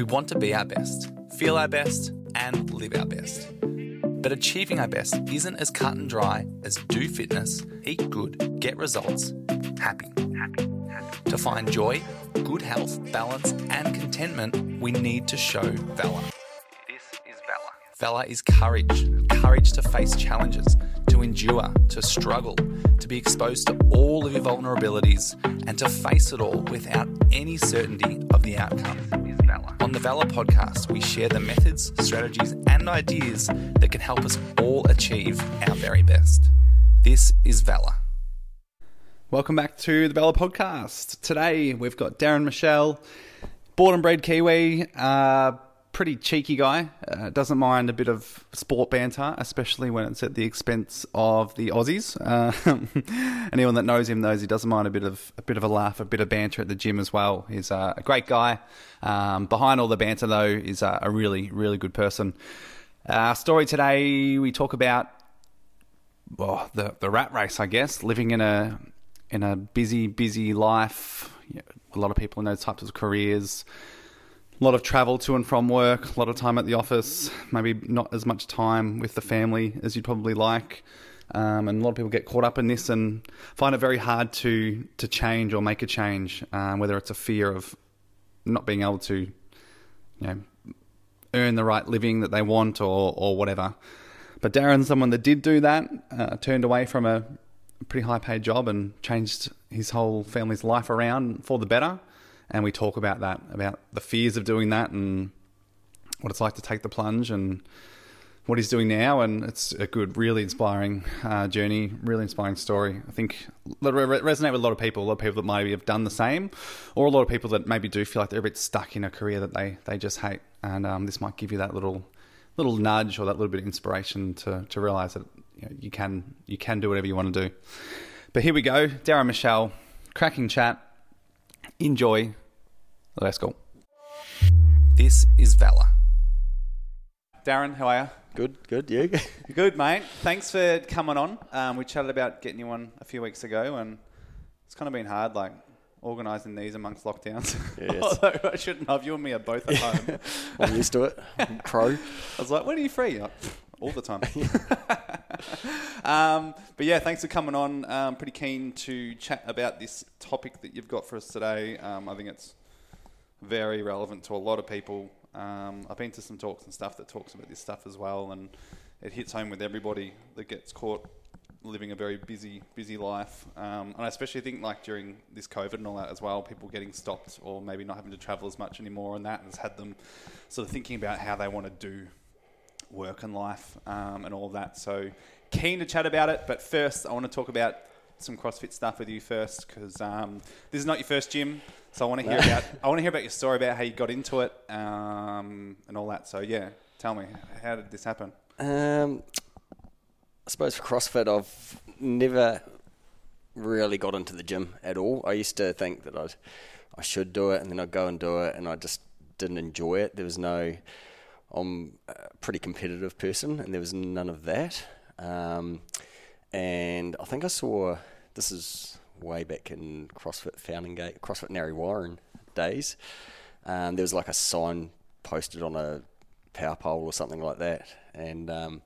We want to be our best, feel our best, and live our best. But achieving our best isn't as cut and dry as do fitness, eat good, get results, happy. To find joy, good health, balance, and contentment, we need to show valor. This is valor. Valor is courage courage to face challenges, to endure, to struggle, to be exposed to all of your vulnerabilities, and to face it all without any certainty of the outcome. On the Valor podcast, we share the methods, strategies, and ideas that can help us all achieve our very best. This is Valor. Welcome back to the Valor podcast. Today we've got Darren Michelle, born and bred Kiwi, uh, pretty cheeky guy. Uh, doesn't mind a bit of sport banter, especially when it's at the expense of the Aussies. Uh, anyone that knows him knows he doesn't mind a bit of a bit of a laugh, a bit of banter at the gym as well. He's uh, a great guy. Um, behind all the banter, though, is a really, really good person. Our story today, we talk about the the rat race, I guess, living in a in a busy, busy life. A lot of people in those types of careers. A lot of travel to and from work, a lot of time at the office, maybe not as much time with the family as you'd probably like. Um, and a lot of people get caught up in this and find it very hard to to change or make a change, um, whether it's a fear of not being able to, you know, earn the right living that they want or or whatever. But Darren's someone that did do that, uh, turned away from a pretty high paid job and changed his whole family's life around for the better. And we talk about that, about the fears of doing that and what it's like to take the plunge and what he's doing now. And it's a good, really inspiring uh, journey, really inspiring story. I think that resonate with a lot of people, a lot of people that maybe have done the same, or a lot of people that maybe do feel like they're a bit stuck in a career that they, they just hate. And um, this might give you that little little nudge or that little bit of inspiration to, to realize that you, know, you can you can do whatever you want to do. But here we go, Darren Michelle, cracking chat. Enjoy. Let's go. This is Valor. Darren, how are you? Good, good. You? good, mate. Thanks for coming on. Um, we chatted about getting you on a few weeks ago, and it's kind of been hard, like organising these amongst lockdowns. Yes. Although I shouldn't have. You and me are both at home. I'm used to it. I'm pro. I was like, when are you free? Like, all the time. um, but yeah, thanks for coming on. Um, pretty keen to chat about this topic that you've got for us today. Um, I think it's very relevant to a lot of people. Um, I've been to some talks and stuff that talks about this stuff as well, and it hits home with everybody that gets caught living a very busy, busy life. Um, and I especially think like during this COVID and all that as well, people getting stopped or maybe not having to travel as much anymore, and that has had them sort of thinking about how they want to do work and life um, and all of that. So keen to chat about it, but first I want to talk about some CrossFit stuff with you first because um, this is not your first gym. So I want to hear about I want to hear about your story about how you got into it um, and all that. So yeah, tell me how did this happen? Um, I suppose for CrossFit, I've never really got into the gym at all. I used to think that I'd I should do it, and then I'd go and do it, and I just didn't enjoy it. There was no I'm a pretty competitive person, and there was none of that. Um, and I think I saw this is way back in CrossFit Fountain Gate, CrossFit Narre Warren days. Um, there was like a sign posted on a power pole or something like that, and um,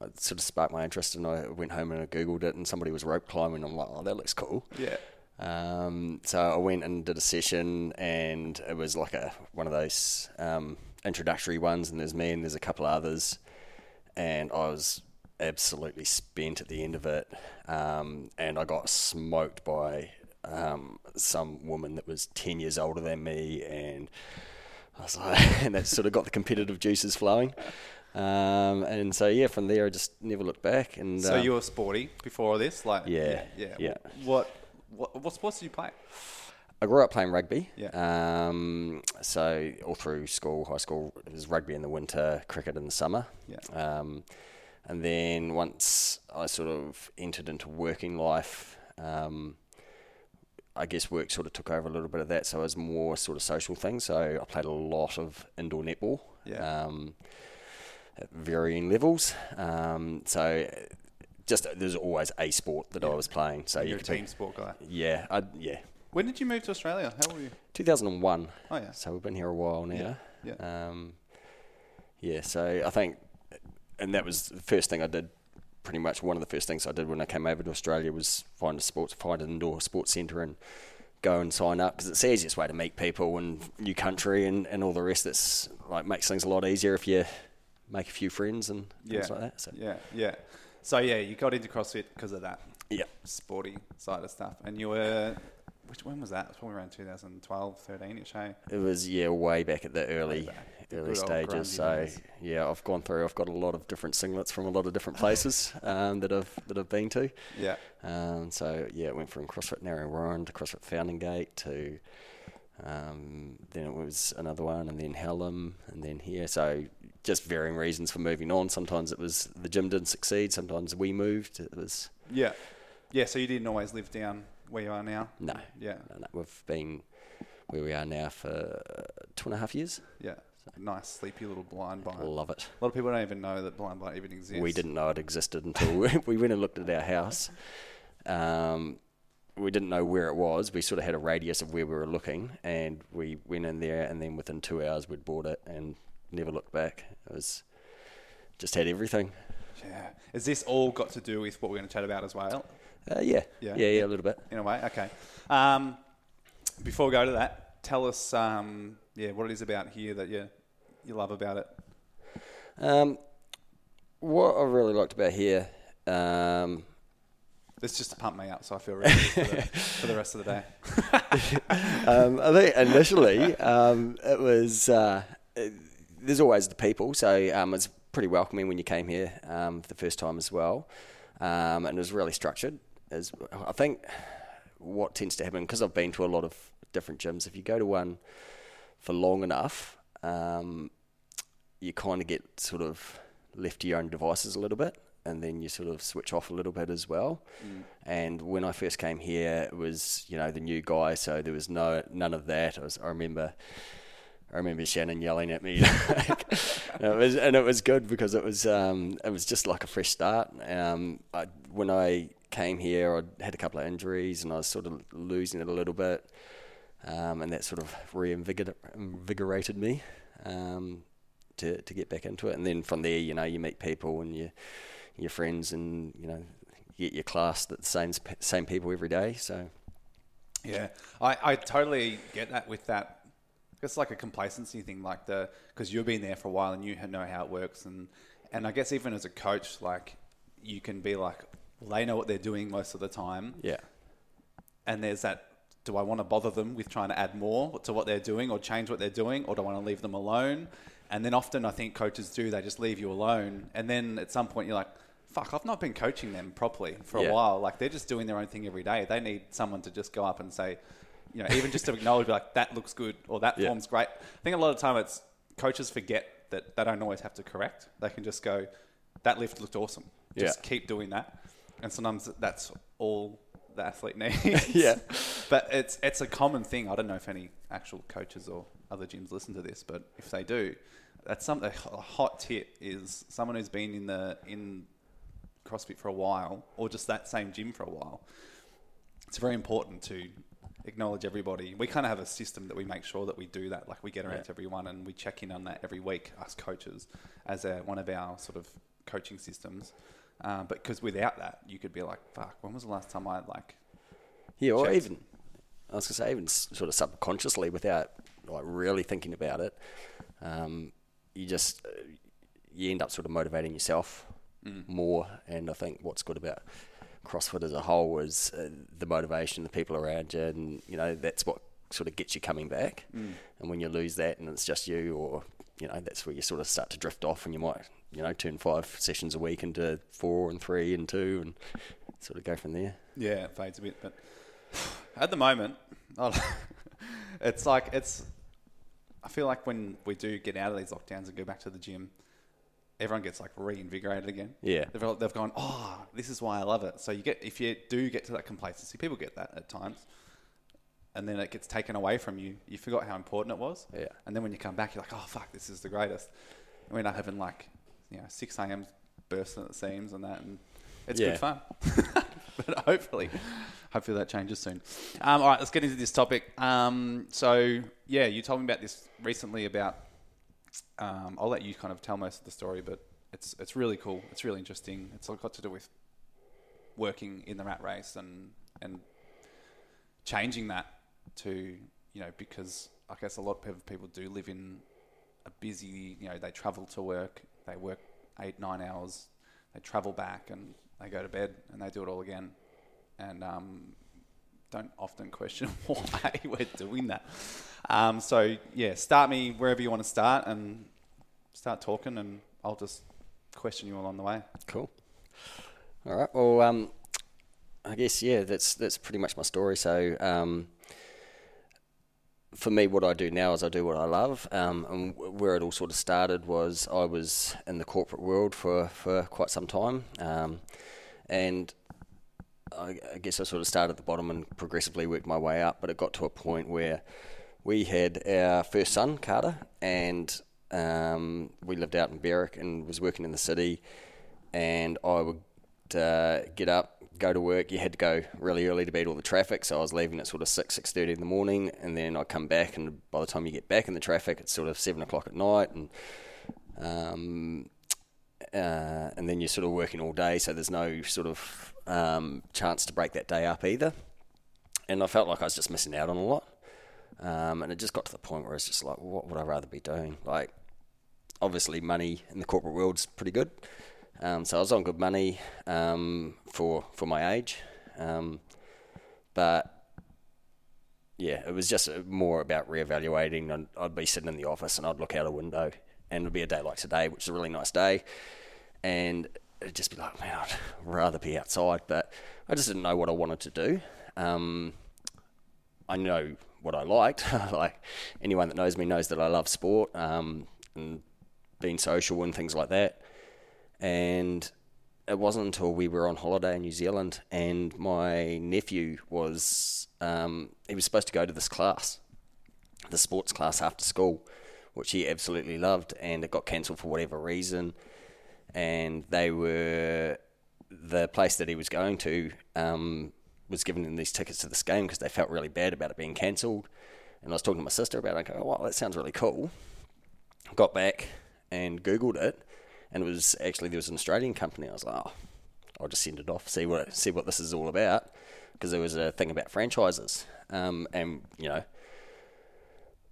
it sort of sparked my interest. And I went home and I googled it, and somebody was rope climbing. I'm like, oh, that looks cool. Yeah. Um, so I went and did a session, and it was like a one of those um, introductory ones, and there's me and there's a couple others, and I was absolutely spent at the end of it, um, and I got smoked by um, some woman that was ten years older than me, and I was like, and that sort of got the competitive juices flowing. Um, and so yeah, from there I just never looked back. And so you were sporty before this, like yeah, yeah. yeah. What, what what sports did you play? I grew up playing rugby. Yeah. Um, so all through school, high school, it was rugby in the winter, cricket in the summer. Yeah. Um, and then once I sort of entered into working life, um, I guess work sort of took over a little bit of that. So it was more sort of social things. So I played a lot of indoor netball. Yeah. Um, at varying levels. Um, so just there's always a sport that yeah. I was playing. So You're you a team sport guy. Yeah, I, yeah, When did you move to Australia? How old were you? 2001. Oh yeah. So we've been here a while now. Yeah. Um, yeah. So I think, and that was the first thing I did. Pretty much one of the first things I did when I came over to Australia was find a sports, find an indoor sports centre and go and sign up because it's the easiest way to meet people and new country and, and all the rest. That's like makes things a lot easier if you make a few friends and things like that. So Yeah, yeah. So yeah, you got into CrossFit because of that yeah, sporty side of stuff, and you were. Which when was that? It was probably around 2012, 13 ish. Hey. it was yeah way back at the early back. The early stages. So days. yeah, I've gone through. I've got a lot of different singlets from a lot of different places um, that I've that I've been to. Yeah. Um, so yeah, it went from CrossFit Narre Warren to CrossFit Fountain Gate to um, then it was another one, and then Hallam, and then here. So just varying reasons for moving on. Sometimes it was the gym didn't succeed. Sometimes we moved. It was Yeah. Yeah. So you didn't always live down where you are now. no, Yeah. no, no. We've been where we are now for two and a half years. Yeah. Nice, sleepy little Blind Bight. Love it. A lot of people don't even know that Blind Bight even exists. We didn't know it existed until we went and looked at our house. Um, we didn't know where it was. We sort of had a radius of where we were looking, and we went in there, and then within two hours we'd bought it and never looked back. It was just had everything. Yeah. Is this all got to do with what we're going to chat about as well? Uh, yeah. Yeah. yeah, yeah, a little bit. In a way, okay. Um, before we go to that, tell us, um, yeah, what it is about here that you you love about it. Um, what I really liked about here, um, It's just to pump me up, so I feel ready for the, for the rest of the day. um, I think initially um, it was uh, it- there's always the people, so um, it's pretty welcoming when you came here um, for the first time as well, um, and it was really structured. As I think what tends to happen because I've been to a lot of different gyms. If you go to one for long enough, um, you kind of get sort of left to your own devices a little bit, and then you sort of switch off a little bit as well. And when I first came here, it was you know the new guy, so there was no none of that. I, was, I remember. I remember Shannon yelling at me, like, and it was and it was good because it was um, it was just like a fresh start. Um, I, when I came here, I had a couple of injuries and I was sort of losing it a little bit, um, and that sort of reinvigorated me um, to to get back into it. And then from there, you know, you meet people and you your friends, and you know, get your class that the same same people every day. So Yeah, I, I totally get that with that. It's like a complacency thing, like the because you've been there for a while and you know how it works, and and I guess even as a coach, like you can be like they know what they're doing most of the time, yeah, and there's that. Do I want to bother them with trying to add more to what they're doing or change what they're doing, or do I want to leave them alone? And then often I think coaches do, they just leave you alone. And then at some point you're like, fuck, I've not been coaching them properly for Yeah. a while. Like they're just doing their own thing every day. They need someone to just go up and say, you know, even just to acknowledge, be like, that looks good or that Yeah. form's great. I think a lot of time it's coaches forget that they don't always have to correct. They can just go, that lift looked awesome. Just Yeah. keep doing that. And sometimes that's all the athlete needs. Yeah. But it's it's a common thing. I don't know if any actual coaches or other gyms listen to this, but if they do, that's something a hot tip is someone who's been in the in CrossFit for a while or just that same gym for a while. It's very important to acknowledge everybody. We kind of have a system that we make sure that we do that. Like we get around Yeah. to everyone and we check in on that every week, us coaches, as a, one of our sort of coaching systems. Um, but because without that, you could be like, "Fuck, when was the last time I like?" yeah, or Checked. even I was gonna say even sort of subconsciously without like really thinking about it, um, you just uh, you end up sort of motivating yourself more. And I think what's good about CrossFit as a whole was uh, the motivation, the people around you, and you know that's what sort of gets you coming back. And when you lose that, and it's just you, or you know, that's where you sort of start to drift off, and you might you know turn five sessions a week into four and three and two, and sort of go from there. Yeah, it fades a bit, but at the moment, it's like it's. I feel like when we do get out of these lockdowns and go back to the gym, everyone gets like reinvigorated again. Yeah. they've they've gone, oh, this is why I love it. So you get if you do get to that complacency, people get that at times, and then it gets taken away from you. You forgot how important it was. Yeah. and then when you come back, you're like, oh fuck, this is the greatest. And we end up having like, you know, six a.m. bursting at the seams and that, and it's Yeah. good fun. but hopefully, hopefully that changes soon. Um, all right, let's get into this topic. Um, so yeah, you told me about this recently about. Um, I'll let you kind of tell most of the story, but it's it's really cool. It's really interesting. It's all got to do with working in the rat race and and changing that to you know because I guess a lot of people do live in a busy you know they travel to work they work eight nine hours they travel back and they go to bed and they do it all again and um, don't often question why we're doing that um, so yeah start me wherever you want to start and start talking and I'll just question you along the way Cool. All right. Well, um, I guess yeah, that's that's pretty much my story. So, um, for me, what I do now is I do what I love. Um, and where it all sort of started was I was in the corporate world for, for quite some time, um, and I, I guess I sort of started at the bottom and progressively worked my way up. But it got to a point where we had our first son, Carter, and um, we lived out in Berwick and was working in the city. And I would uh, get up, go to work. You had to go really early to beat all the traffic, so I was leaving at sort of six, six thirty in the morning, and then I'd come back, and by the time you get back in the traffic, it's sort of seven o'clock at night, and um, uh, and then you're sort of working all day, so there's no sort of um, chance to break that day up either. And I felt like I was just missing out on a lot. Um, and it just got to the point where it's just like, what would I rather be doing? Like, obviously, money in the corporate world's pretty good. Um, so I was on good money um, for for my age, um, but yeah, it was just more about reevaluating. And I'd be sitting in the office and I'd look out a window, and it'd be a day like today, which is a really nice day, and it'd just be like, man, I'd rather be outside, but I just didn't know what I wanted to do. Um, I know what I liked. like anyone that knows me knows that I love sport um, and being social and things like that. And it wasn't until we were on holiday in New Zealand and my nephew was um, he was supposed to go to this class, the sports class after school, which he absolutely loved, and it got cancelled for whatever reason. And they were the place that he was going to um, was giving him these tickets to this game because they felt really bad about it being cancelled. And I was talking to my sister about it. I go, "Wow, that sounds really cool." Got back and googled it, and it was actually there was an Australian company. I was like, "Oh, I'll just send it off, see what see what this is all about," because there was a thing about franchises, um, and you know,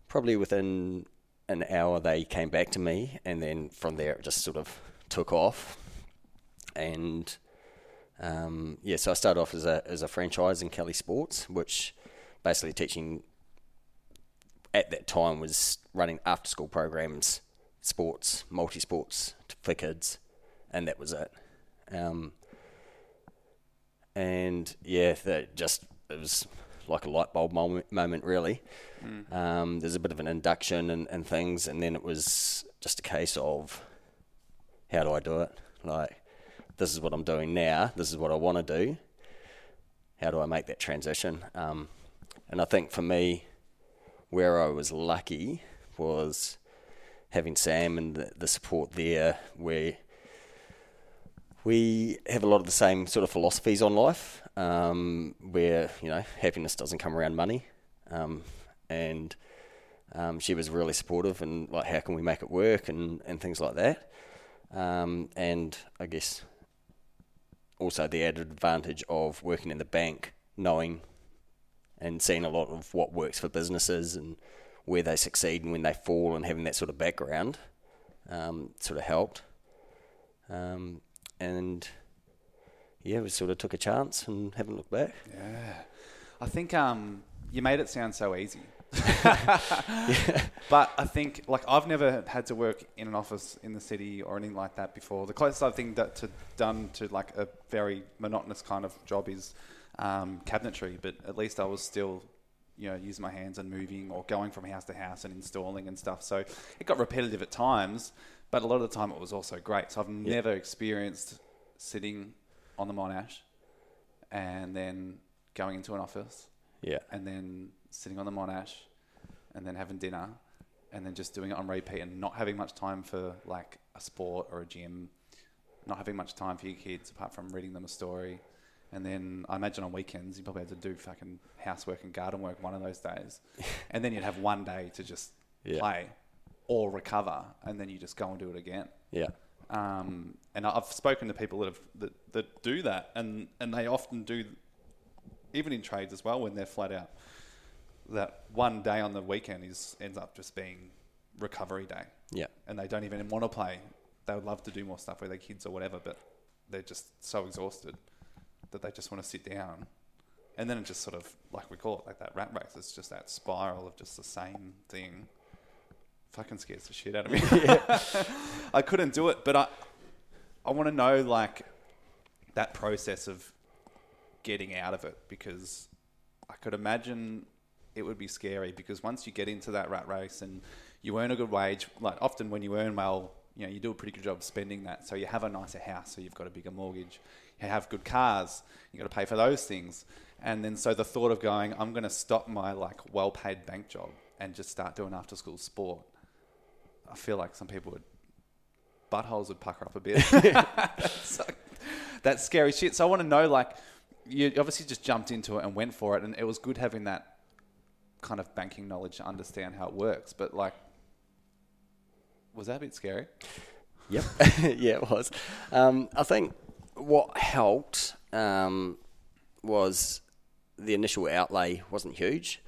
probably within an hour they came back to me, and then from there it just sort of took off, and um, yeah, so I started off as a as a franchise in Kelly Sports, which basically teaching at that time was running after school programs, sports, multi sports for kids, and that was it. Um, and yeah, that just it was like a light bulb moment, moment really. Um, there's a bit of an induction and, and things, and then it was just a case of how do I do it? Like, this is what I'm doing now. This is what I want to do. How do I make that transition? Um, and I think for me, where I was lucky was having Sam and the, the support there, where we have a lot of the same sort of philosophies on life, um, where you know happiness doesn't come around money, um, and um, she was really supportive and like how can we make it work and, and things like that, um, and I guess also the added advantage of working in the bank, knowing and seeing a lot of what works for businesses and where they succeed and when they fall, and having that sort of background um, sort of helped. Um, and yeah, we sort of took a chance and haven't looked back. Yeah. I think um, you made it sound so easy. But I think, like, I've never had to work in an office in the city or anything like that before. The closest I've think that to done to like a very monotonous kind of job is um, cabinetry. But at least I was still, you know, using my hands and moving or going from house to house and installing and stuff. So it got repetitive at times, but a lot of the time it was also great. So I've never experienced sitting on the Monash and then going into an office Yeah. and then sitting on the Monash and then having dinner and then just doing it on repeat and not having much time for like a sport or a gym, not having much time for your kids apart from reading them a story And then I imagine on weekends you probably had to do fucking housework and garden work one of those days, and then you'd have one day to just Yeah. play or recover, and then you just go and do it again. Yeah. Um, and I've spoken to people that have that, that do that, and and they often do, even in trades as well, when they're flat out. That one day on the weekend is ends up just being recovery day, Yeah. and they don't even want to play. They would love to do more stuff with their kids or whatever, but they're just so exhausted that they just want to sit down. And then it just sort of like we call it like that rat race. It's just that spiral of just the same thing. Fucking scares the shit out of me. I couldn't do it, but I I want to know like that process of getting out of it because I could imagine it would be scary because once you get into that rat race and you earn a good wage, like often when you earn well, you know, you do a pretty good job spending that. So you have a nicer house, so you've got a bigger mortgage. You have good cars, you've got to pay for those things. And then so the thought of going, I'm going to stop my like well-paid bank job and just start doing after-school sport. I feel like some people would buttholes would pucker up a bit. So, that's scary shit. So I want to know, like, you obviously just jumped into it and went for it, and it was good having that kind of banking knowledge to understand how it works. But like, was that a bit scary? Yep. yeah, it was. Um, I think what helped um, was the initial outlay wasn't huge.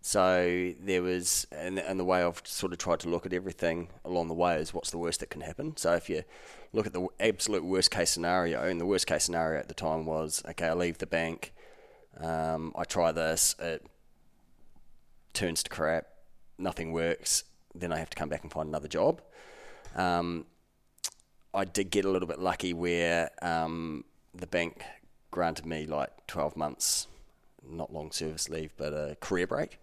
So there was, and, and the way I've sort of tried to look at everything along the way is what's the worst that can happen. So if you look at the absolute worst case scenario, and the worst case scenario at the time was, okay, I leave the bank, um, I try this, it turns to crap, nothing works, then I have to come back and find another job. Um, I did get a little bit lucky where um, the bank granted me like 12 months, not long service leave, but a career break.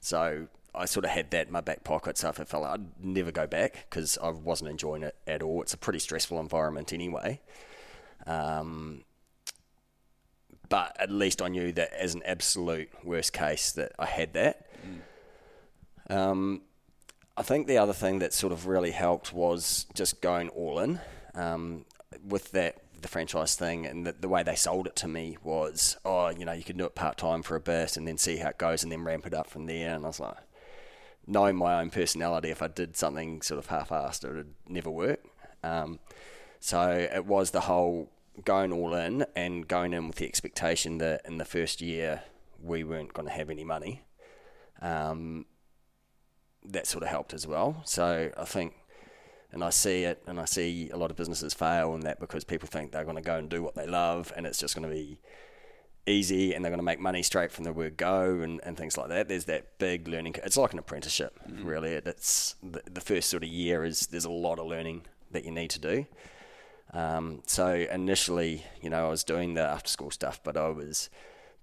So I sort of had that in my back pocket. So if I felt like I'd never go back because I wasn't enjoying it at all. It's a pretty stressful environment anyway. Um, but at least I knew that as an absolute worst case that I had that. Um, I think the other thing that sort of really helped was just going all in um, with that the franchise thing and the, the way they sold it to me was oh you know you can do it part time for a burst, and then see how it goes and then ramp it up from there. And I was like knowing my own personality if I did something sort of half-assed it would never work. Um, so it was the whole going all in and going in with the expectation that in the first year we weren't going to have any money. Um, that sort of helped as well. So I think, and I see it, and I see a lot of businesses fail and that because people think they're going to go and do what they love, and it's just going to be easy, and they're going to make money straight from the word go, and, and things like that. There's that big learning. It's like an apprenticeship, really. It, it's the, the first sort of year is there's a lot of learning that you need to do. Um, so initially, you know, I was doing the after school stuff, but I was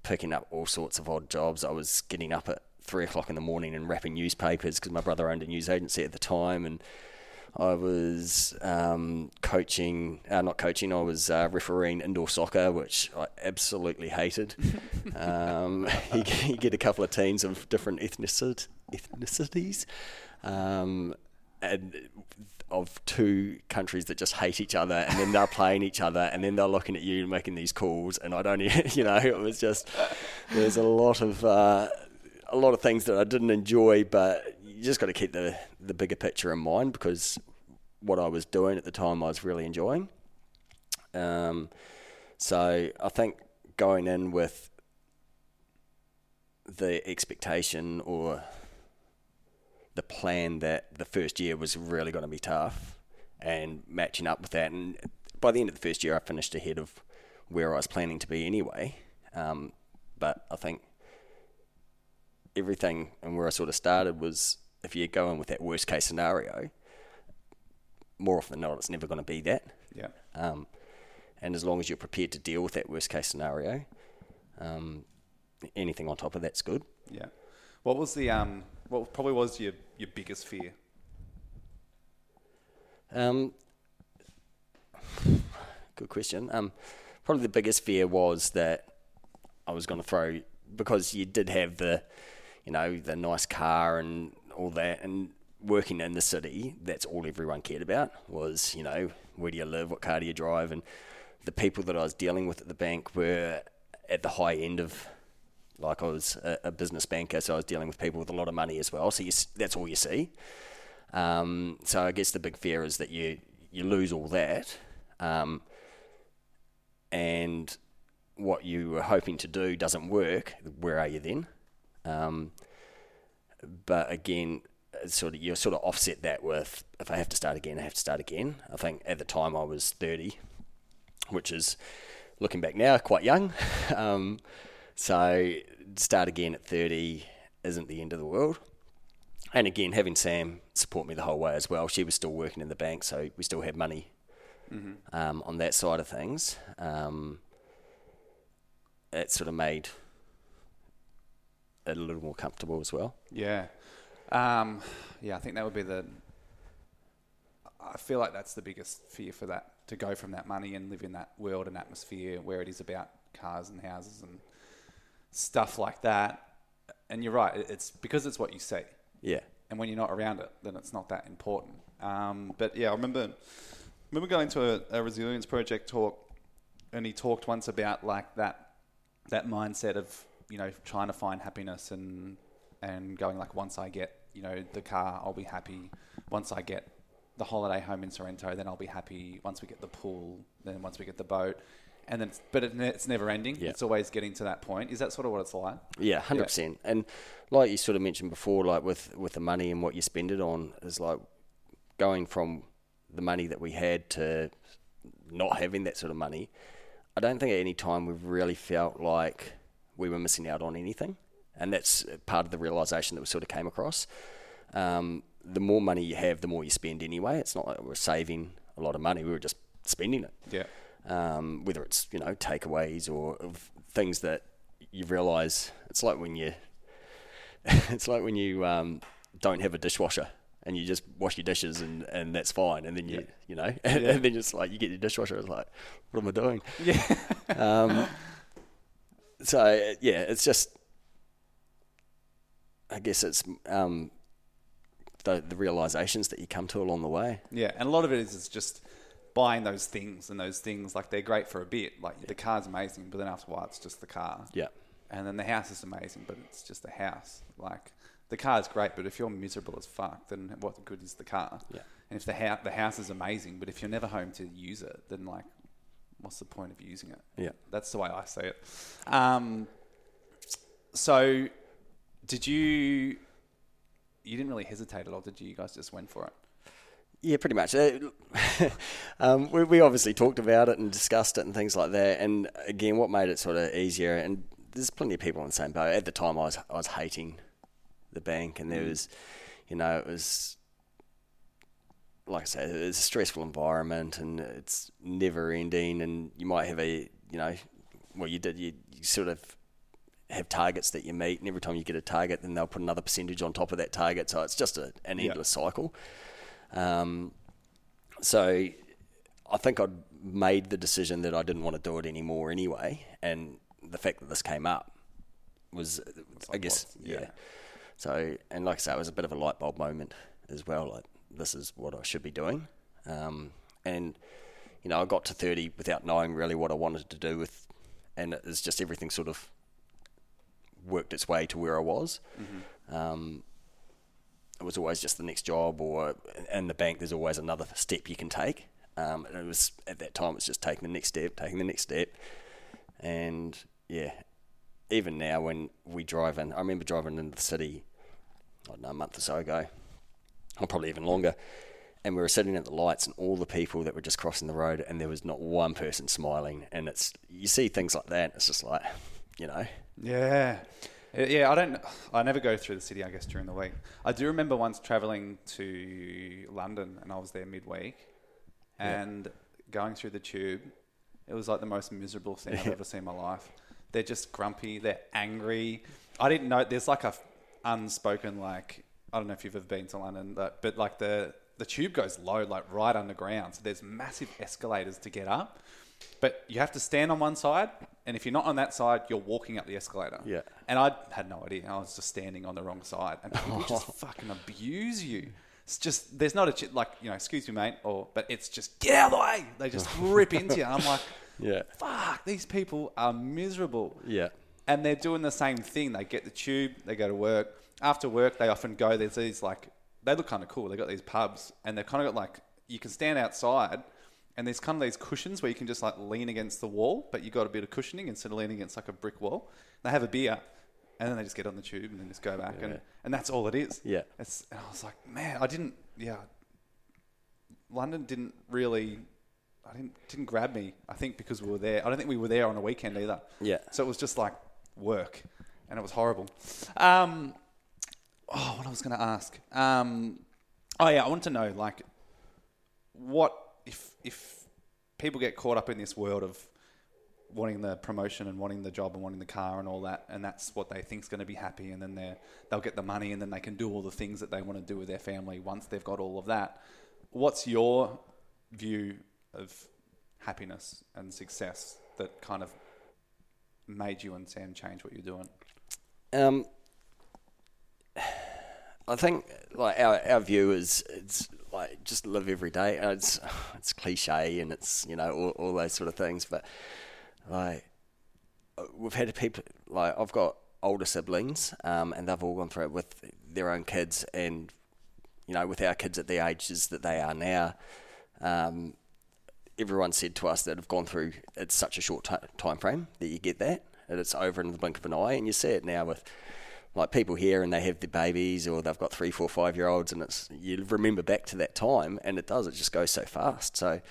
picking up all sorts of odd jobs. I was getting up at three o'clock in the morning and wrapping newspapers because my brother owned a news agency at the time, and I was um, coaching, uh, not coaching, I was uh, refereeing indoor soccer, which I absolutely hated. um, you, get, you get a couple of teams of different ethnicities. Um, and of two countries that just hate each other, and then they're playing each other, and then they're looking at you and making these calls, and I don't, you know, it was just there's a lot of uh, a lot of things that I didn't enjoy, but you just got to keep the the bigger picture in mind because what I was doing at the time I was really enjoying. Um, so I think going in with the expectation or the plan that the first year was really going to be tough and matching up with that. And by the end of the first year, I finished ahead of where I was planning to be anyway. Um, but I think everything and where I sort of started was if you go in with that worst case scenario, more often than not, it's never going to be that. Yeah. Um, and as long as you're prepared to deal with that worst case scenario, um, anything on top of that's good. Yeah. What was the um? What probably was your your biggest fear? Um, good question. Um, probably the biggest fear was that I was going to throw because you did have the, you know, the nice car and all that, and working in the city, that's all everyone cared about was, you know, where do you live, what car do you drive, and the people that I was dealing with at the bank were at the high end of like I was a, a business banker, so I was dealing with people with a lot of money as well. So you, that's all you see. Um, so I guess the big fear is that you you lose all that, um, and what you were hoping to do doesn't work. Where are you then? Um, but again, sort of you sort of offset that with if I have to start again, I have to start again. I think at the time I was thirty, which is looking back now quite young. Um, so start again at thirty isn't the end of the world. And again, having Sam support me the whole way as well. She was still working in the bank, so we still had money um, on that side of things. Um, it sort of made it a little more comfortable as well. Yeah. Um, yeah, I think that would be the. I feel like that's the biggest fear for that to go from that money and live in that world and atmosphere where it is about cars and houses and stuff like that. And you're right, it's because it's what you see. Yeah. and when you're not around it, then it's not that important. Um, but yeah, I remember remember going to a, a resilience project talk, and he talked once about like that that mindset of you know trying to find happiness and and going like once I get you know the car, I'll be happy. Once I get the holiday home in Sorrento, then I'll be happy. Once we get the pool, then once we get the boat. And then, it's, but it, it's never ending. Yeah. It's always getting to that point. Is that sort of what it's like? Yeah, hundred percent. And like you sort of mentioned before, like with with the money and what you spend it on is like going from the money that we had to not having that sort of money. I don't think at any time we've really felt like we were missing out on anything, and that's part of the realization that we sort of came across. Um, the more money you have, the more you spend anyway. It's not like we're saving a lot of money; we were just spending it Yeah. um, whether it's you know takeaways or things that you realise it's like when you it's like when you um, don't have a dishwasher and you just wash your dishes and, and that's fine and then you you know and, Yeah. then it's like you get your dishwasher it's like what am I doing Yeah. um, so yeah it's just I guess it's um, the the realizations that you come to along the way Yeah, and a lot of it is, is just buying those things, and those things like they're great for a bit. Like the car's amazing, but then after a while, it's just the car. yeah And then the house is amazing, but it's just the house. Like the car is great, but if you're miserable as fuck, then what good is the car? Yeah. And if the house the house is amazing, but if you're never home to use it, then like, what's the point of using it? yeah That's the way I see it. Um, so, did you? You didn't really hesitate at all, did you? You guys just went for it. Yeah, pretty much. Uh, um, we, we obviously talked about it and discussed it and things like that. And again, what made it sort of easier, and there's plenty of people on the same boat. At the time, I was I was hating the bank, and there was, you know, it was like I said, it's a stressful environment, and it's never ending. And you might have a, you know, well, you did you, you sort of have targets that you meet, and every time you get a target, then they'll put another percentage on top of that target. So it's just a, an endless cycle. Um, so I think I'd made the decision that I didn't want to do it anymore anyway, and the fact that this came up was, I guess, yeah. yeah. So, and like I say, it was a bit of a light bulb moment as well. Like this is what I should be doing, um, and you know, I got to thirty without knowing really what I wanted to do with, and it's just everything sort of worked its way to where I was. Um, it was always just the next job, or in the bank, there's always another step you can take. Um, and it was at that time, it's just taking the next step, taking the next step, and yeah, even now when we drive in, I remember driving into the city, I don't know, a month or so ago, or probably even longer, and we were sitting at the lights, and all the people that were just crossing the road, and there was not one person smiling, and it's you see things like that, it's just like, you know, Yeah. Uh, Yeah, I don't. I never go through the city. I guess during the week. I do remember once traveling to London, and I was there midweek, and going through the tube. It was like the most miserable thing I've ever seen in my life. They're just grumpy. They're angry. I didn't know. There's like a unspoken like. I don't know if you've ever been to London, but, but like the the tube goes low, like right underground. So there's massive escalators to get up. But you have to stand on one side, and if you're not on that side, you're walking up the escalator. Yeah. And I had no idea. I was just standing on the wrong side, and people just fucking abuse you it's just there's not a ch- like you know, excuse me, mate, or but it's just get out of the way. They just rip into you. And I'm like, Yeah. fuck, these people are miserable. Yeah. And they're doing the same thing. They get the tube, they go to work. After work, they often go. There's these like they look kind of cool. They got these pubs, and they've kind of got like you can stand outside, and there's kind of these cushions where you can just like lean against the wall, but you got a bit of cushioning instead of leaning against like a brick wall. They have a beer, and then they just get on the tube and then just go back, and, and that's all it is. Yeah. It's, and I was like, man, I didn't. Yeah, London didn't really. I didn't didn't grab me. I think because we were there. I don't think we were there on a weekend either. Yeah. So it was just like work, and it was horrible. Um, oh, what I was going to ask. Um, oh yeah, I want to know like, what if if people get caught up in this world of wanting the promotion and wanting the job and wanting the car and all that, and that's what they think's going to be happy, and then they they'll get the money, and then they can do all the things that they want to do with their family once they've got all of that. What's your view of happiness and success that kind of made you and Sam change what you're doing? Um, I think like our our view is it's like just live every day. It's it's cliche and it's you know all, all those sort of things, but like we've had people like I've got older siblings, um, and they've all gone through it with their own kids, and you know with our kids at the ages that they are now. Um, everyone said to us that have gone through it's such a short t- time frame that you get that and it's over in the blink of an eye and you see it now with like people here and they have their babies or they've got three four five year olds and it's you remember back to that time and it does it just goes so fast so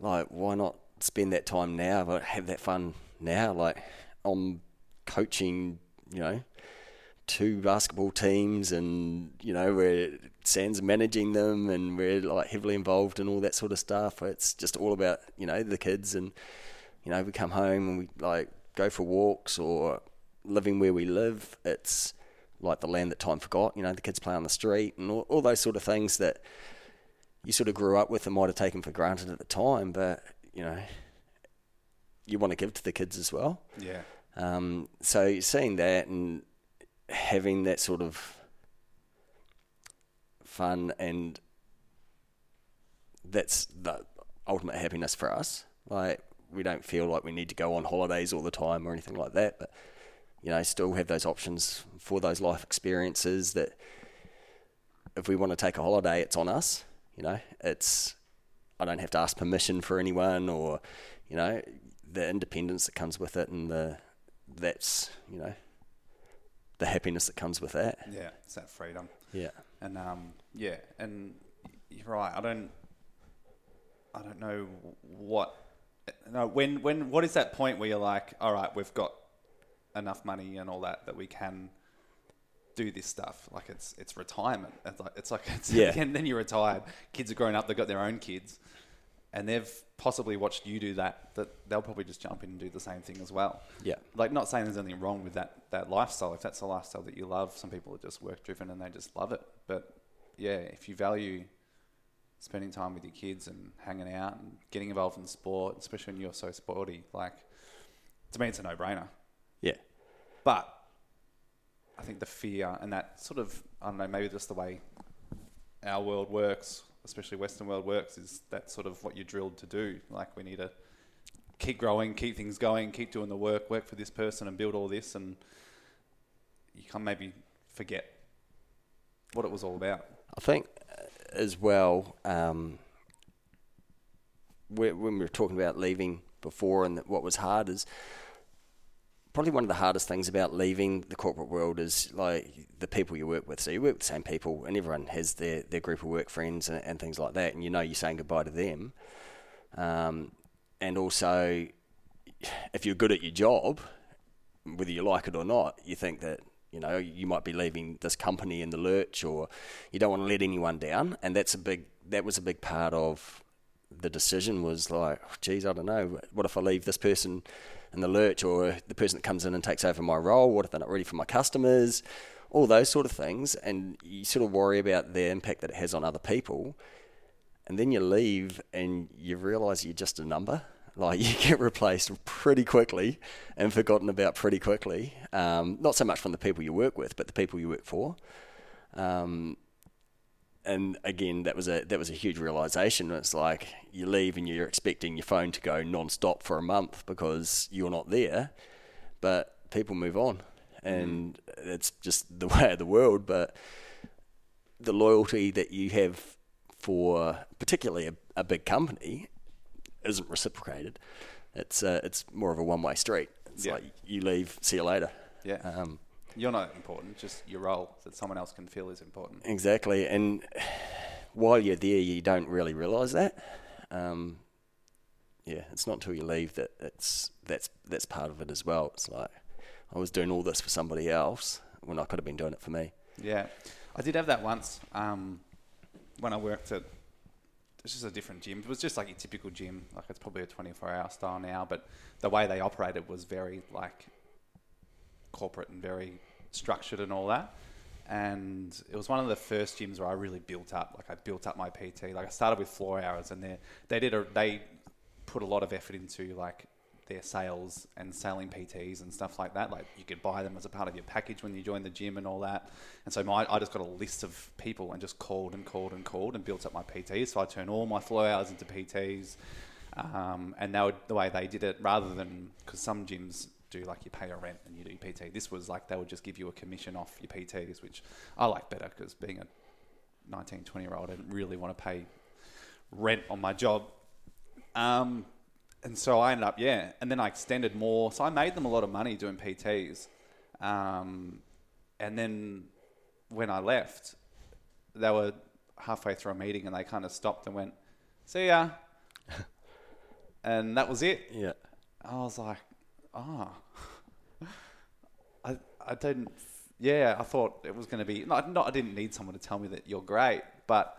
like why not spend that time now but have that fun now like i'm coaching you know two basketball teams and you know we're Sam's managing them and we're like heavily involved in all that sort of stuff. It's just all about, you know, the kids and you know, we come home and we like go for walks or living where we live. It's like the land that time forgot, you know, the kids play on the street and all, all those sort of things that you sort of grew up with and might have taken for granted at the time, but you know, you want to give to the kids as well. Yeah. Um, so seeing that and having that sort of fun and that's the ultimate happiness for us. Like we don't feel like we need to go on holidays all the time or anything like that, but you know, still have those options for those life experiences that if we want to take a holiday, it's on us. You know, it's I don't have to ask permission for anyone or, you know, the independence that comes with it and the that's, you know, the happiness that comes with that. Yeah. It's that freedom. Yeah. And um, yeah, and you're right. I don't, I don't know what. No, when when what is that point where you're like, all right, we've got enough money and all that that we can do this stuff. Like it's it's retirement. It's like it's like it's, Yeah. and then you're retired. Kids are grown up. They've got their own kids, and they've possibly watched you do that. That they'll probably just jump in and do the same thing as well. Yeah. Like not saying there's anything wrong with that that lifestyle. If that's a lifestyle that you love, some people are just work driven and they just love it. But yeah, if you value spending time with your kids and hanging out and getting involved in sport, especially when you're so sporty, like to me it's a no brainer. Yeah. But I think the fear and that sort of I don't know, maybe just the way our world works, especially Western world works, is that sort of what you're drilled to do. Like we need to keep growing, keep things going, keep doing the work, work for this person and build all this and you can maybe forget what it was all about. I think as well, um, when we were talking about leaving before and what was hard is probably one of the hardest things about leaving the corporate world is like the people you work with. So you work with the same people, and everyone has their, their group of work friends and, and things like that, and you know you're saying goodbye to them. Um, and also, if you're good at your job, whether you like it or not, you think that you know you might be leaving this company in the lurch, or you don't want to let anyone down, and that's a big that was a big part of the decision was like, oh, geez, I don't know, what if I leave this person in the lurch, or the person that comes in and takes over my role? What if they're not ready for my customers? All those sort of things, and you sort of worry about the impact that it has on other people. And then you leave and you realise you're just a number. Like you get replaced pretty quickly and forgotten about pretty quickly. Um, not so much from the people you work with, but the people you work for. Um, and again, that was a that was a huge realization. It's like you leave and you're expecting your phone to go non-stop for a month because you're not there, but people move on, and it's just the way of the world. But the loyalty that you have for particularly a, a big company isn't reciprocated. It's uh, it's more of a one way street. It's Yeah. like you leave, see you later. Yeah. Um, You're not important, just your role that someone else can feel is important. Exactly, and while you're there, you don't really realise that. Um, yeah, it's not until you leave that it's that's that's part of it as well. It's like I was doing all this for somebody else when I could have been doing it for me. Yeah, I did have that once um, when I worked at. It's just a different gym. It was just like a typical gym. Like it's probably a 24-hour style now, but the way they operated was very like corporate and very structured and all that. And it was one of the first gyms where I really built up. Like I built up my PT. Like I started with floor hours, and they they did a they put a lot of effort into like their sales and selling PTs and stuff like that. Like you could buy them as a part of your package when you join the gym and all that. And so my, I just got a list of people and just called and called and called and built up my PTs. So I turned all my floor hours into PTs. Um, and that would, the way they did it, rather than because some gyms do like you pay a rent and you do PT. This was like they would just give you a commission off your PTs, which I like better because being a 19, 20 year old, I didn't really want to pay rent on my job. Um, and so I ended up, yeah, and then I extended more. So I made them a lot of money doing PTs. Um, and then when I left, they were halfway through a meeting and they kind of stopped and went, see ya. and that was it. Yeah, I was like, ah, I, I didn't, yeah, I thought it was going to be, not, not, I didn't need someone to tell me that you're great, but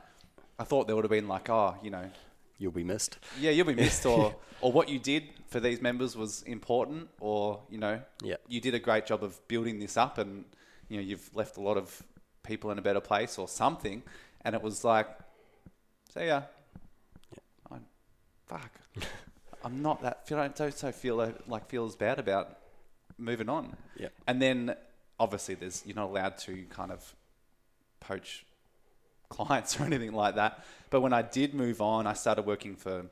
I thought there would have been like, oh, you know, you'll be missed. yeah, you'll be missed, or or what you did for these members was important, or you know, Yeah. you did a great job of building this up, and you know, you've left a lot of people in a better place, or something. And it was like, see ya. I, fuck, I'm not that. I don't so feel uh, like feel as bad about moving on. Yeah. And then obviously, there's you're not allowed to kind of poach clients or anything like that. But when I did move on, I started working for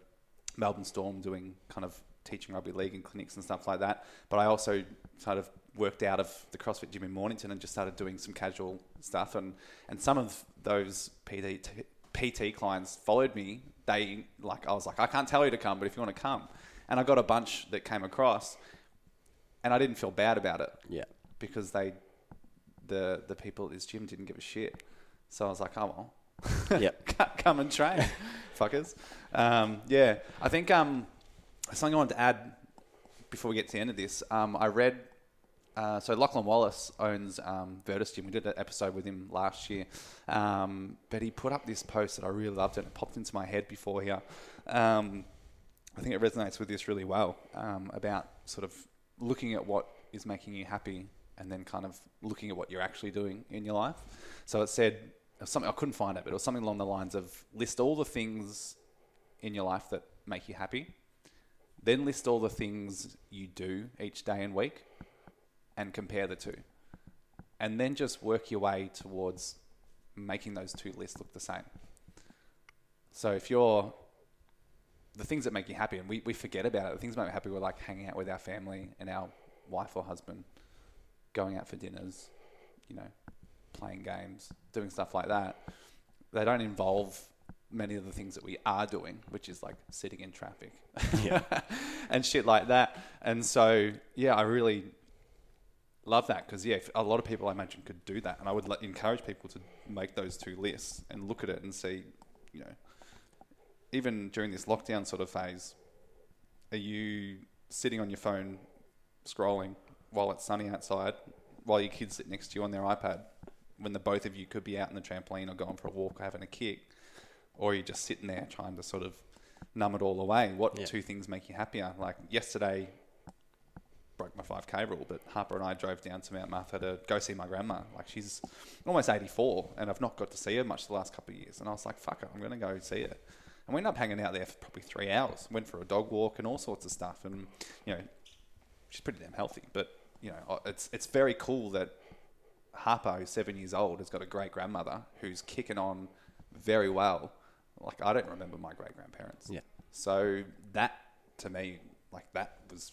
Melbourne Storm, doing kind of teaching rugby league and clinics and stuff like that. But I also sort of worked out of the CrossFit gym in Mornington and just started doing some casual stuff. And and some of those PT PT clients followed me. They like I was like I can't tell you to come, but if you want to come, and I got a bunch that came across, and I didn't feel bad about it Yeah, because they the the people at this gym didn't give a shit. So I was like, oh well, yeah, C- come and train, fuckers. Um, yeah, I think um, something I wanted to add before we get to the end of this. Um, I read. Uh, so Lachlan Wallace owns um, Gym. We did an episode with him last year, um, but he put up this post that I really loved and it popped into my head before here. Um, I think it resonates with this really well um, about sort of looking at what is making you happy and then kind of looking at what you're actually doing in your life. So it said it something I couldn't find it, but it was something along the lines of list all the things in your life that make you happy, then list all the things you do each day and week, and compare the two, and then just work your way towards making those two lists look the same. So if you're the things that make you happy, and we, we forget about it. The things that make me happy were like hanging out with our family and our wife or husband, going out for dinners, you know, playing games, doing stuff like that. They don't involve many of the things that we are doing, which is like sitting in traffic yeah. and shit like that. And so, yeah, I really love that because yeah, a lot of people I imagine could do that, and I would encourage people to make those two lists and look at it and see, you know, even during this lockdown sort of phase, are you sitting on your phone scrolling while it's sunny outside, while your kids sit next to you on their iPad, when the both of you could be out in the trampoline or going for a walk or having a kick, or are you just sitting there trying to sort of numb it all away? What Yeah. two things make you happier? Like yesterday, broke my 5k rule, but Harper and I drove down to Mount Martha to go see my grandma. Like she's almost 84, and I've not got to see her much the last couple of years. And I was like, fuck it, I'm going to go see her. And we ended up hanging out there for probably three hours. Went for a dog walk and all sorts of stuff. And you know, she's pretty damn healthy. But you know, it's it's very cool that Harper, who's seven years old, has got a great grandmother who's kicking on very well. Like I don't remember my great grandparents. Yeah. So that to me, like that was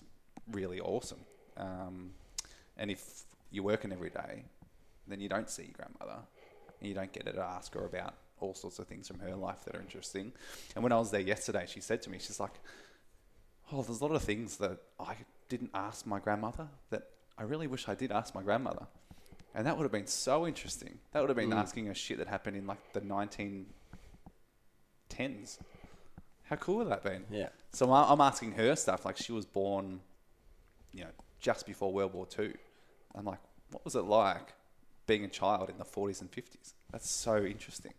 really awesome. Um, and if you're working every day, then you don't see your grandmother, and you don't get to ask her about all sorts of things from her life that are interesting. And when I was there yesterday, she said to me, she's like, "Oh, there's a lot of things that I didn't ask my grandmother that I really wish I did ask my grandmother." And that would have been so interesting. That would have been asking her shit that happened in like the 1910s. How cool would that have been? Yeah. So I'm asking her stuff like she was born, you know, just before World War Two. I'm like, what was it like being a child in the 40s and 50s? That's so interesting.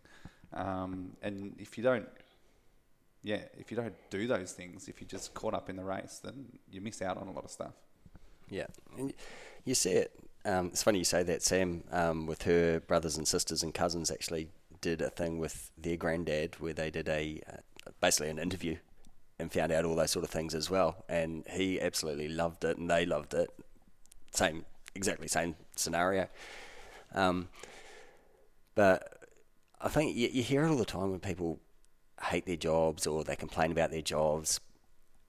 Um, and if you don't, yeah, if you don't do those things, if you're just caught up in the race, then you miss out on a lot of stuff. Yeah, and you see it. Um, it's funny you say that. Sam, um, with her brothers and sisters and cousins, actually did a thing with their granddad where they did a uh, basically an interview and found out all those sort of things as well. And he absolutely loved it, and they loved it. Same, exactly same scenario. Um, but I think you, you hear it all the time when people hate their jobs or they complain about their jobs,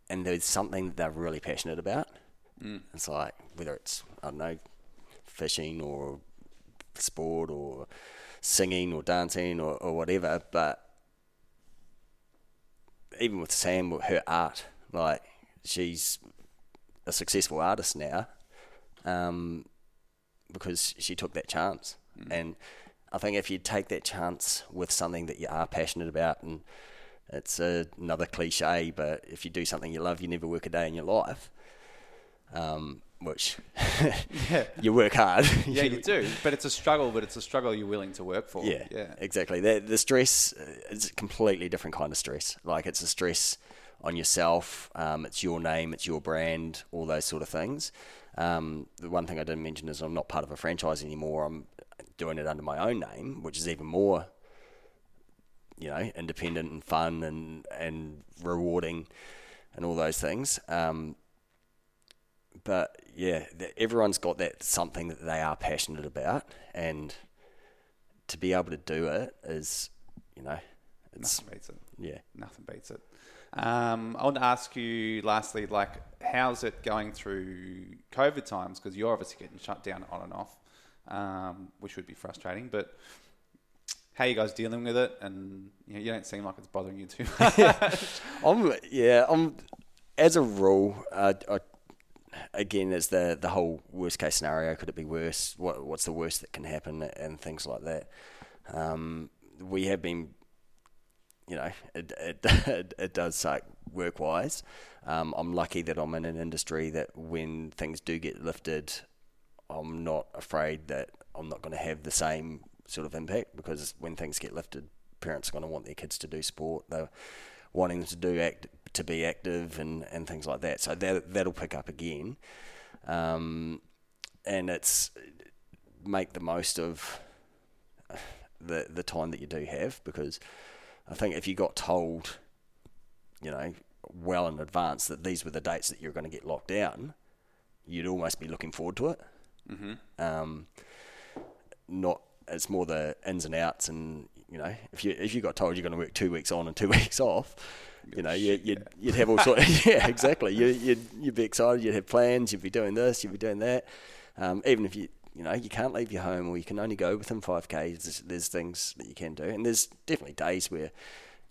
and there's something that they're really passionate about. It's like whether it's I don't know, fishing or sport or singing or dancing or, or whatever. But even with Sam, with her art, like she's a successful artist now, um, because she took that chance. And I think if you take that chance with something that you are passionate about, and it's a, another cliche, but if you do something you love, you never work a day in your life. Um, which Yeah. you work hard. Yeah, you do. But it's a struggle, but it's a struggle you're willing to work for. Yeah, Yeah. exactly. The, the stress uh, is a completely different kind of stress. Like it's a stress on yourself. Um, it's your name, it's your brand, all those sort of things. Um, the one thing I didn't mention is I'm not part of a franchise anymore. I'm doing it under my own name, which is even more, you know, independent and fun and and rewarding, and all those things. Um, but yeah, everyone's got that something that they are passionate about, and to be able to do it is, you know, it's Nothing beats it. yeah. Nothing beats it. Um, I want to ask you lastly, like, how's it going through COVID times? Because you're obviously getting shut down on and off, um, which would be frustrating. But how are you guys dealing with it? And you, know, you don't seem like it's bothering you too much. I'm yeah. I'm as a rule. Uh, I, again, as the the whole worst case scenario, could it be worse? What what's the worst that can happen, and things like that. Um, we have been, you know, it it, it, it does suck work wise. Um, I'm lucky that I'm in an industry that when things do get lifted, I'm not afraid that I'm not going to have the same sort of impact because when things get lifted, parents are going to want their kids to do sport. They're wanting them to do act to be active and, and things like that. So that that'll pick up again, um, and it's make the most of the the time that you do have because I think if you got told, you know, well in advance that these were the dates that you're going to get locked down, you'd almost be looking forward to it. Mm-hmm. Um, not it's more the ins and outs, and you know, if you if you got told you're going to work two weeks on and two weeks off, you know, you, you'd you'd have all sort. Of, yeah, exactly. You, you'd you'd be excited. You'd have plans. You'd be doing this. You'd be doing that. Um, even if you you know you can't leave your home or you can only go within five k's, there's, there's things that you can do, and there's definitely days where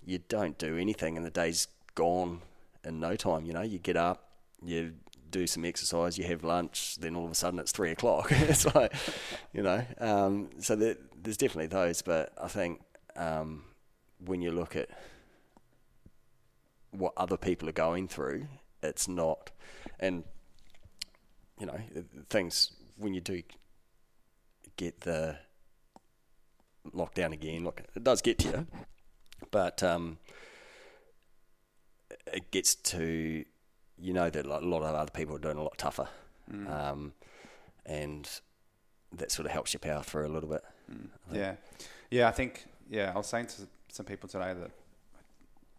you don't do anything and the day's gone in no time. You know, you get up, you do some exercise, you have lunch, then all of a sudden it's three o'clock. it's like, you know, um, so there, there's definitely those, but I think um, when you look at what other people are going through, it's not, and you know, things when you do get the lockdown again, look, it does get to you, but um, it gets to you know that a lot of other people are doing a lot tougher, um, and that sort of helps you power through a little bit. yeah, yeah. I think yeah. I was saying to some people today that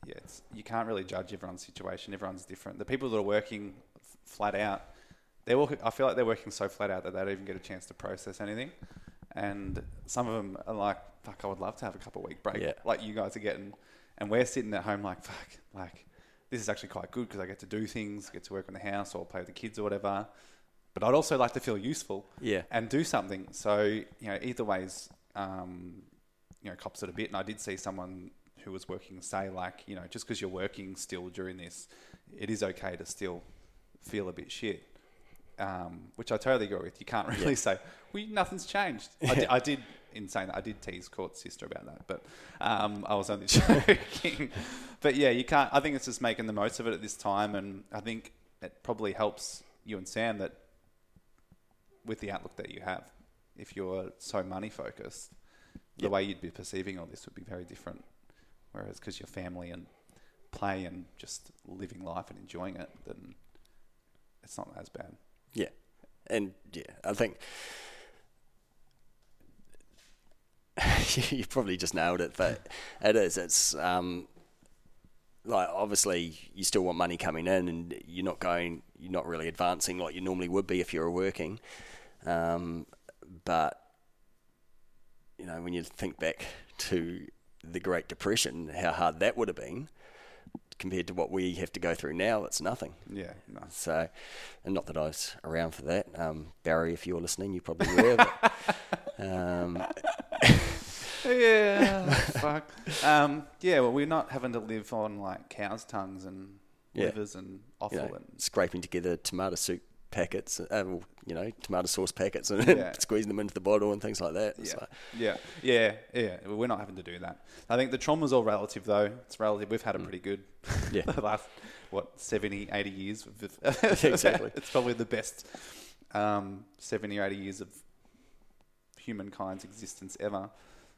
yeah, it's, you can't really judge everyone's situation. Everyone's different. The people that are working f- flat out, they're working, I feel like they're working so flat out that they don't even get a chance to process anything. and some of them are like, "Fuck, I would love to have a couple week break," Yeah. like you guys are getting, and we're sitting at home like, "Fuck, like this is actually quite good because I get to do things, get to work on the house or play with the kids or whatever." But I'd also like to feel useful, Yeah. and do something. So you know, either ways, um, you know, cops it a bit. And I did see someone who was working say like, you know, just because you're working still during this, it is okay to still feel a bit shit. Um, which I totally agree with. You can't really Yeah. say, well, nothing's changed. I, did, I did, in saying that, I did tease Court's sister about that, but um, I was only joking. but yeah, you can't, I think it's just making the most of it at this time. And I think it probably helps you and Sam that with the outlook that you have, if you're so money focused, the Yep. way you'd be perceiving all this would be very different. Whereas because you're family and play and just living life and enjoying it, then it's not as bad. Yeah, and yeah, I think you probably just nailed it. But it is. It's um, like obviously you still want money coming in, and you're not going. You're not really advancing like you normally would be if you were working. Um, but you know, when you think back to the Great Depression, how hard that would have been compared to what we have to go through now, it's nothing. Yeah, no. So, and not that I was around for that. Um, Barry, if you're listening, you probably were. But, um, yeah, fuck. Um, yeah, well, we're not having to live on like cows' tongues and Yeah. livers and you offal know, and scraping together tomato soup packets, uh, you know, tomato sauce packets, and Yeah. squeezing them into the bottle and things like that. Yeah, like, yeah, yeah, yeah. We're not having to do that. I think the trauma's all relative, though. It's relative. We've had a pretty good. Yeah. the last what 70, 80 years. Exactly. it's probably the best um, seventy or eighty years of humankind's existence ever.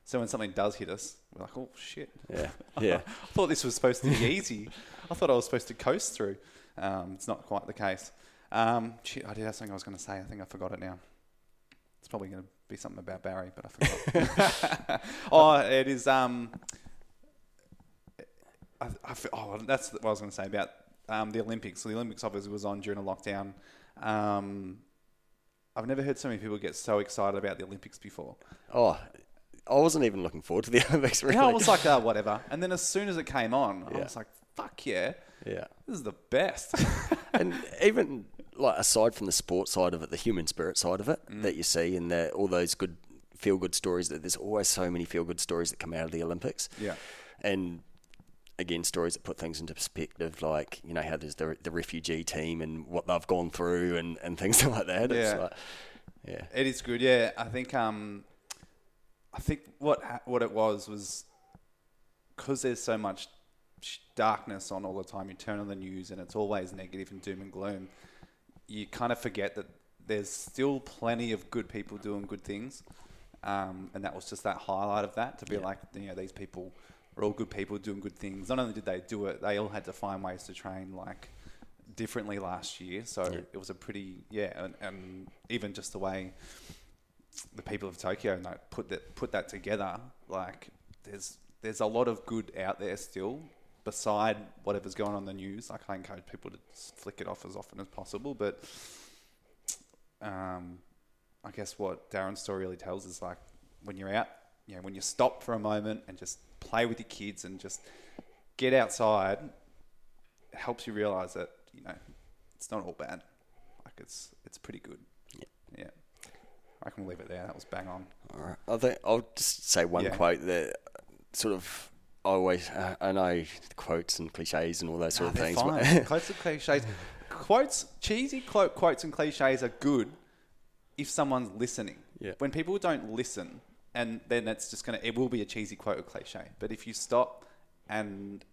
So when something does hit us, we're like, oh shit. yeah, yeah, I thought this was supposed to be easy. I thought I was supposed to coast through. Um, it's not quite the case. Um, I did have something I was going to say. I think I forgot it now. It's probably going to be something about Barry, but I forgot. oh, it is. Um, I, I, oh, that's what I was going to say about um, the Olympics. So the Olympics obviously was on during a lockdown. Um, I've never heard so many people get so excited about the Olympics before. Oh, I wasn't even looking forward to the Olympics. Really. Yeah, I was like, uh, whatever. And then as soon as it came on, I was like, fuck yeah, yeah. this is the best. and even like aside from the sport side of it, the human spirit side of it Mm. that you see, and the, all those good feel good stories. That there's always so many feel good stories that come out of the Olympics. Yeah. and again, stories that put things into perspective, like you know how there's the the refugee team and what they've gone through and, and things like that. It's Yeah. like, yeah, It is good, yeah. I think um, I think what what it was was because there's so much darkness on all the time. You turn on the news and it's always negative and doom and gloom. You kind of forget that there's still plenty of good people doing good things, um, and that was just that highlight of that to be Yeah. like, you know, these people are all good people doing good things. Not only did they do it, they all had to find ways to train like differently last year. So Yeah. it was a pretty yeah, and, and even just the way the people of Tokyo like, put that put that together, like there's there's a lot of good out there still. Beside whatever's going on in the news, like I encourage people to flick it off as often as possible. But um, I guess what Darren's story really tells is like when you're out, you know, when you stop for a moment and just play with your kids and just get outside, it helps you realize that you know it's not all bad. Like it's it's pretty good. Yeah. Yeah. I can leave it there. That was bang on. all right. I think I'll just say one Yeah. quote that sort of always uh, I know quotes and cliches and all those sort of things. quotes and cliches. Quotes, cheesy quote, quotes and cliches are good if someone's listening. Yeah. When people don't listen, and then it's just gonna, it will be a cheesy quote or cliche. But if you stop and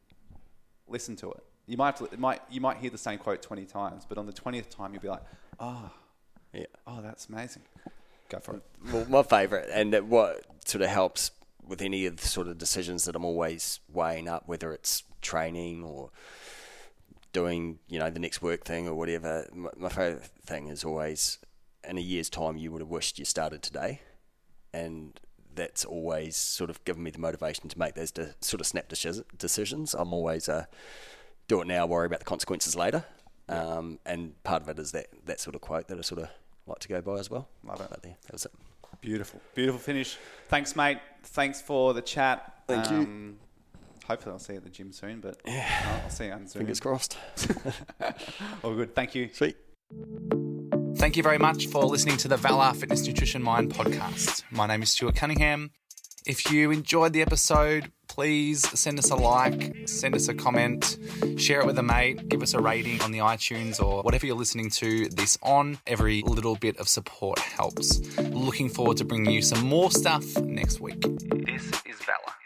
listen to it, you might, to, it might, you might hear the same quote twenty times, but on the twentieth time, you'll be like, oh, yeah. oh, that's amazing. Go for it. well, my favourite, and what sort of helps with any of the sort of decisions that I'm always weighing up, whether it's training or doing, you know, the next work thing or whatever. My, my favourite thing is always, in a year's time, you would have wished you started today, and that's always sort of given me the motivation to make those de- sort of snap deci- decisions. I'm always uh, do it now, worry about the consequences later. Um, and part of it is that, that sort of quote that I sort of like to go by as well. Love it. But yeah, that was it. Beautiful, beautiful finish. Thanks, mate. Thanks for the chat. Thank you. Um, hopefully, I'll see you at the gym soon, but I'll, I'll see you on Zoom. Fingers crossed. All good. Thank you. Sweet. Thank you very much for listening to the Valor Fitness Nutrition Mind podcast. My name is Stuart Cunningham. If you enjoyed the episode, please send us a like, send us a comment, share it with a mate, give us a rating on the iTunes or whatever you're listening to this on. Every little bit of support helps. Looking forward to bringing you some more stuff next week. This is Valor.